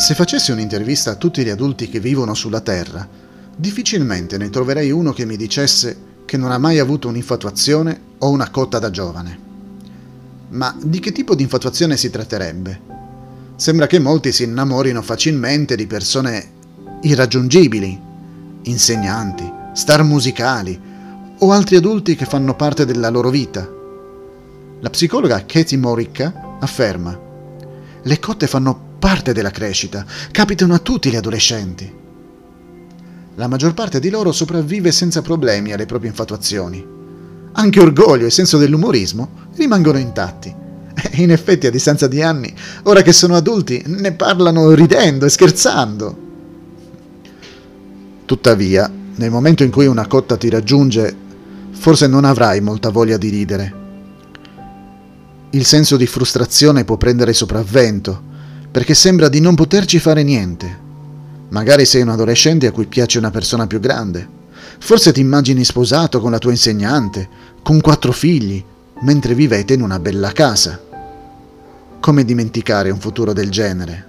Se facessi un'intervista a tutti gli adulti che vivono sulla Terra, difficilmente ne troverei uno che mi dicesse che non ha mai avuto un'infatuazione o una cotta da giovane. Ma di che tipo di infatuazione si tratterebbe? Sembra che molti si innamorino facilmente di persone irraggiungibili, insegnanti, star musicali o altri adulti che fanno parte della loro vita. La psicologa Katie Moricca afferma: Le cotte fanno parte della crescita, capitano a tutti gli adolescenti. La maggior parte di loro sopravvive senza problemi alle proprie infatuazioni. Anche orgoglio e senso dell'umorismo rimangono intatti. E in effetti, a distanza di anni, ora che sono adulti, ne parlano ridendo e scherzando. Tuttavia, nel momento in cui una cotta ti raggiunge, forse non avrai molta voglia di ridere. Il senso di frustrazione può prendere sopravvento perché sembra di non poterci fare niente. Magari sei un adolescente a cui piace una persona più grande. Forse ti immagini sposato con la tua insegnante, con quattro figli, mentre vivete in una bella casa. Come dimenticare un futuro del genere?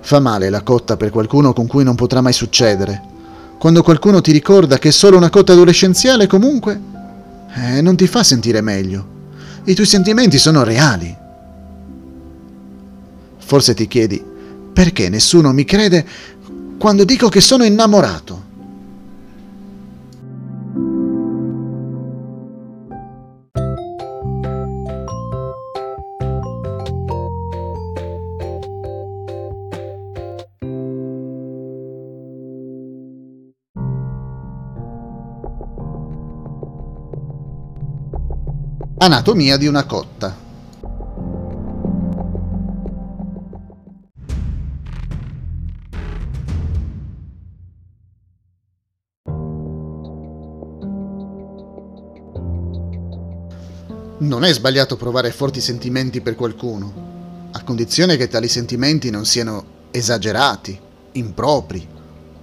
Fa male la cotta per qualcuno con cui non potrà mai succedere. Quando qualcuno ti ricorda che è solo una cotta adolescenziale comunque, eh, non ti fa sentire meglio. I tuoi sentimenti sono reali. Forse ti chiedi, perché nessuno mi crede quando dico che sono innamorato? Anatomia di una cotta. Non è sbagliato provare forti sentimenti per qualcuno, a condizione che tali sentimenti non siano esagerati, impropri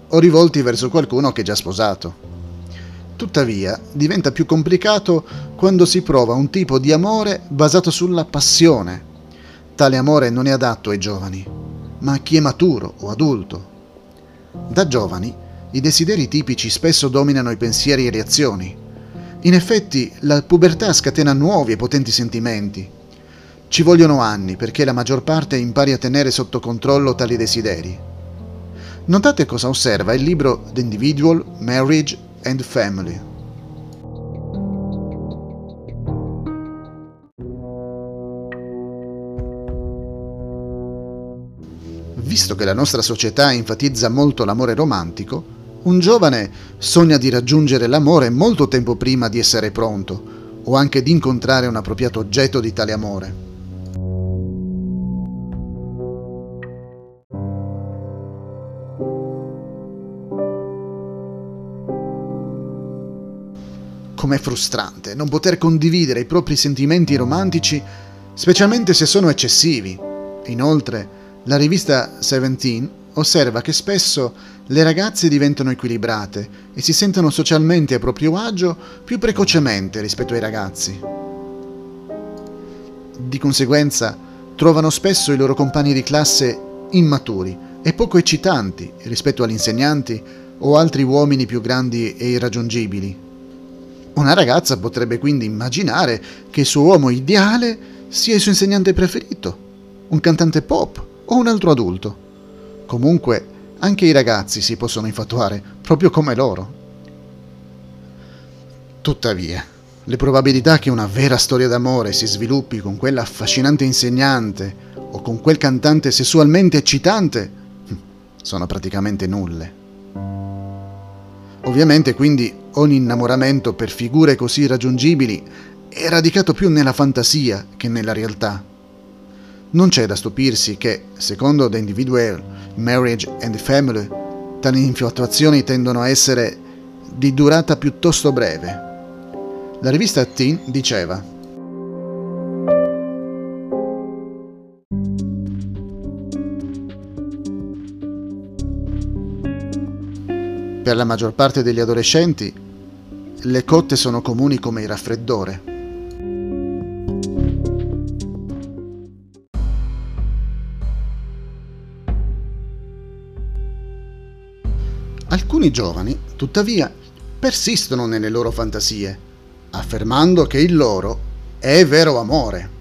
o rivolti verso qualcuno che è già sposato. Tuttavia, diventa più complicato quando si prova un tipo di amore basato sulla passione. Tale amore non è adatto ai giovani, ma a chi è maturo o adulto. Da giovani, i desideri tipici spesso dominano i pensieri e le azioni, in effetti, la pubertà scatena nuovi e potenti sentimenti. Ci vogliono anni perché la maggior parte impari a tenere sotto controllo tali desideri. Notate cosa osserva il libro The Individual, Marriage and Family. Visto che la nostra società enfatizza molto l'amore romantico, un giovane sogna di raggiungere l'amore molto tempo prima di essere pronto o anche di incontrare un appropriato oggetto di tale amore. Com'è frustrante non poter condividere i propri sentimenti romantici, specialmente se sono eccessivi. Inoltre, la rivista Seventeen osserva che spesso le ragazze diventano equilibrate e si sentono socialmente a proprio agio più precocemente rispetto ai ragazzi. Di conseguenza trovano spesso i loro compagni di classe immaturi e poco eccitanti rispetto agli insegnanti o altri uomini più grandi e irraggiungibili. Una ragazza potrebbe quindi immaginare che il suo uomo ideale sia il suo insegnante preferito, un cantante pop o un altro adulto. Comunque, anche i ragazzi si possono infatuare, proprio come loro. Tuttavia, le probabilità che una vera storia d'amore si sviluppi con quella affascinante insegnante o con quel cantante sessualmente eccitante hm, sono praticamente nulle. Ovviamente quindi ogni innamoramento per figure così raggiungibili è radicato più nella fantasia che nella realtà. Non c'è da stupirsi che, secondo The Individual Marriage and Family, tali infatuazioni tendono a essere di durata piuttosto breve. La rivista Teen diceva Per la maggior parte degli adolescenti, le cotte sono comuni come il raffreddore. Alcuni giovani, tuttavia, persistono nelle loro fantasie, affermando che il loro è vero amore.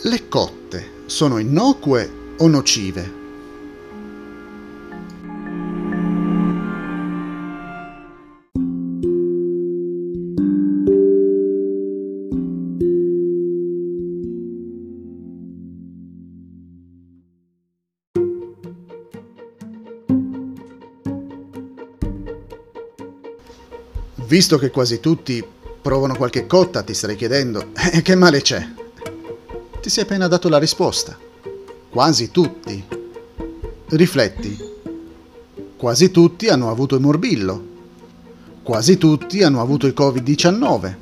Le cotte sono innocue o nocive? Visto che quasi tutti provano qualche cotta, ti starei chiedendo, eh, che male c'è? Ti sei appena dato la risposta. Quasi tutti. Rifletti. Quasi tutti hanno avuto il morbillo. Quasi tutti hanno avuto il Covid-19.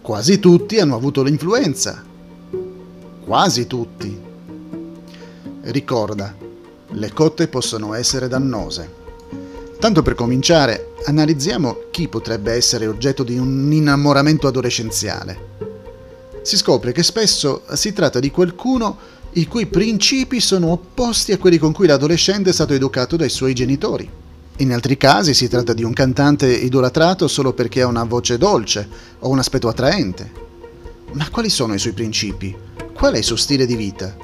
Quasi tutti hanno avuto l'influenza. Quasi tutti. Ricorda, le cotte possono essere dannose. Tanto per cominciare, analizziamo chi potrebbe essere oggetto di un innamoramento adolescenziale si scopre che spesso si tratta di qualcuno i cui principi sono opposti a quelli con cui l'adolescente è stato educato dai suoi genitori. In altri casi si tratta di un cantante idolatrato solo perché ha una voce dolce o un aspetto attraente. Ma quali sono i suoi principi? Qual è il suo stile di vita?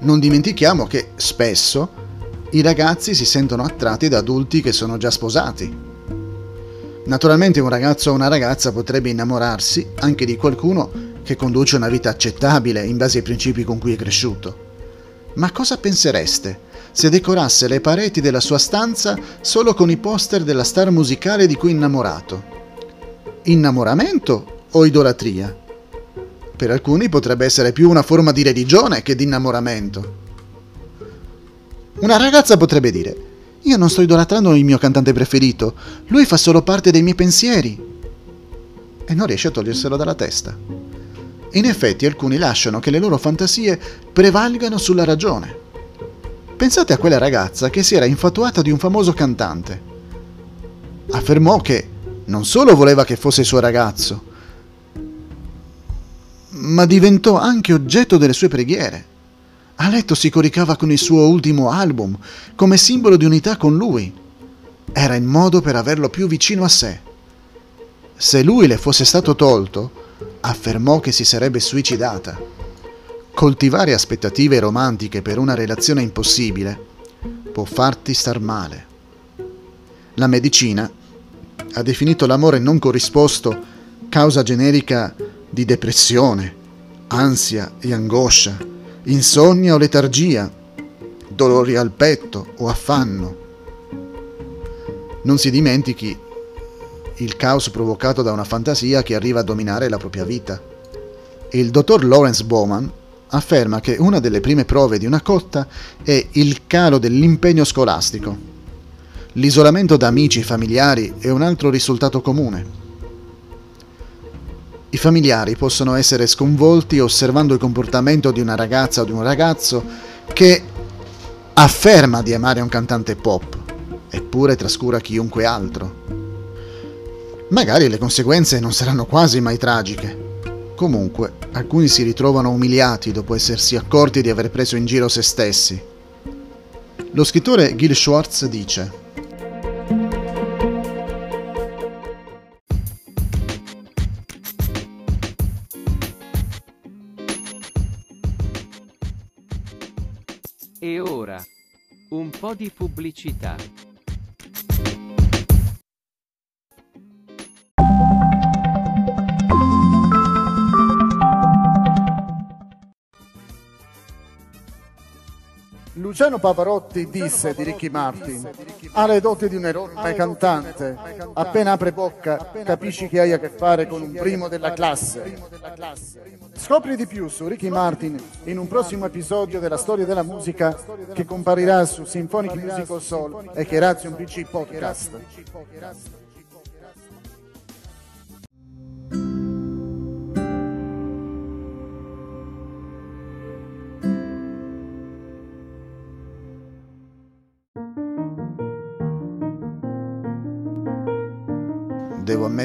Non dimentichiamo che spesso i ragazzi si sentono attratti da adulti che sono già sposati Naturalmente un ragazzo o una ragazza potrebbe innamorarsi anche di qualcuno che conduce una vita accettabile in base ai principi con cui è cresciuto. Ma cosa pensereste se decorasse le pareti della sua stanza solo con i poster della star musicale di cui è innamorato? Innamoramento o idolatria? Per alcuni potrebbe essere più una forma di religione che di innamoramento. Una ragazza potrebbe dire io non sto idolatrando il mio cantante preferito, lui fa solo parte dei miei pensieri. E non riesce a toglierselo dalla testa. In effetti alcuni lasciano che le loro fantasie prevalgano sulla ragione. Pensate a quella ragazza che si era infatuata di un famoso cantante. Affermò che non solo voleva che fosse suo ragazzo, ma diventò anche oggetto delle sue preghiere. A letto si coricava con il suo ultimo album, come simbolo di unità con lui. Era il modo per averlo più vicino a sé. Se lui le fosse stato tolto, affermò che si sarebbe suicidata. Coltivare aspettative romantiche per una relazione impossibile può farti star male. La medicina ha definito l'amore non corrisposto causa generica di depressione, ansia e angoscia insonnia o letargia, dolori al petto o affanno. Non si dimentichi il caos provocato da una fantasia che arriva a dominare la propria vita. Il dottor Lawrence Bowman afferma che una delle prime prove di una cotta è il calo dell'impegno scolastico. L'isolamento da amici e familiari è un altro risultato comune. I familiari possono essere sconvolti osservando il comportamento di una ragazza o di un ragazzo che afferma di amare un cantante pop, eppure trascura chiunque altro. Magari le conseguenze non saranno quasi mai tragiche. Comunque, alcuni si ritrovano umiliati dopo essersi accorti di aver preso in giro se stessi. Lo scrittore Gil Schwartz dice E ora, un po' di pubblicità. Luciano Pavarotti disse di Ricky Martin, ha le doti di un enorme cantante, appena apre bocca capisci che hai a che fare con un primo della classe. Scopri di più su Ricky Martin in un prossimo episodio della storia della musica che comparirà su Symphonic Musical Soul e Keration PC Podcast.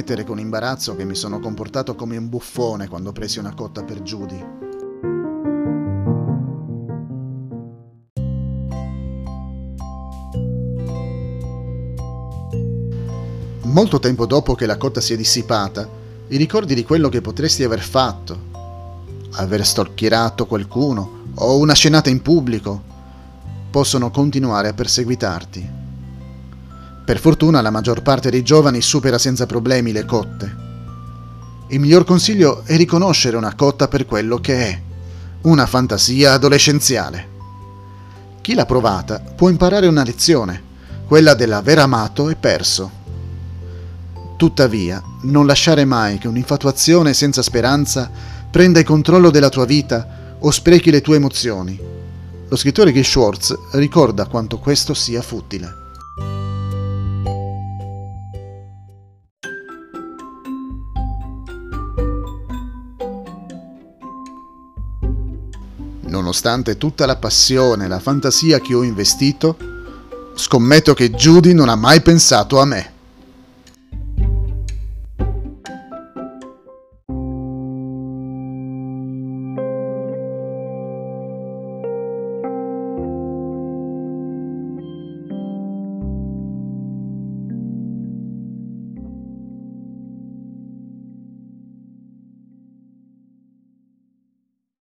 Ammettere con imbarazzo che mi sono comportato come un buffone quando presi una cotta per Judy. Molto tempo dopo che la cotta si è dissipata, i ricordi di quello che potresti aver fatto, aver storchierato qualcuno o una scenata in pubblico, possono continuare a perseguitarti. Per fortuna la maggior parte dei giovani supera senza problemi le cotte. Il miglior consiglio è riconoscere una cotta per quello che è, una fantasia adolescenziale. Chi l'ha provata può imparare una lezione, quella dell'aver amato e perso. Tuttavia, non lasciare mai che un'infatuazione senza speranza prenda il controllo della tua vita o sprechi le tue emozioni. Lo scrittore Guy Schwartz ricorda quanto questo sia futile. Nonostante tutta la passione e la fantasia che ho investito, scommetto che Judy non ha mai pensato a me.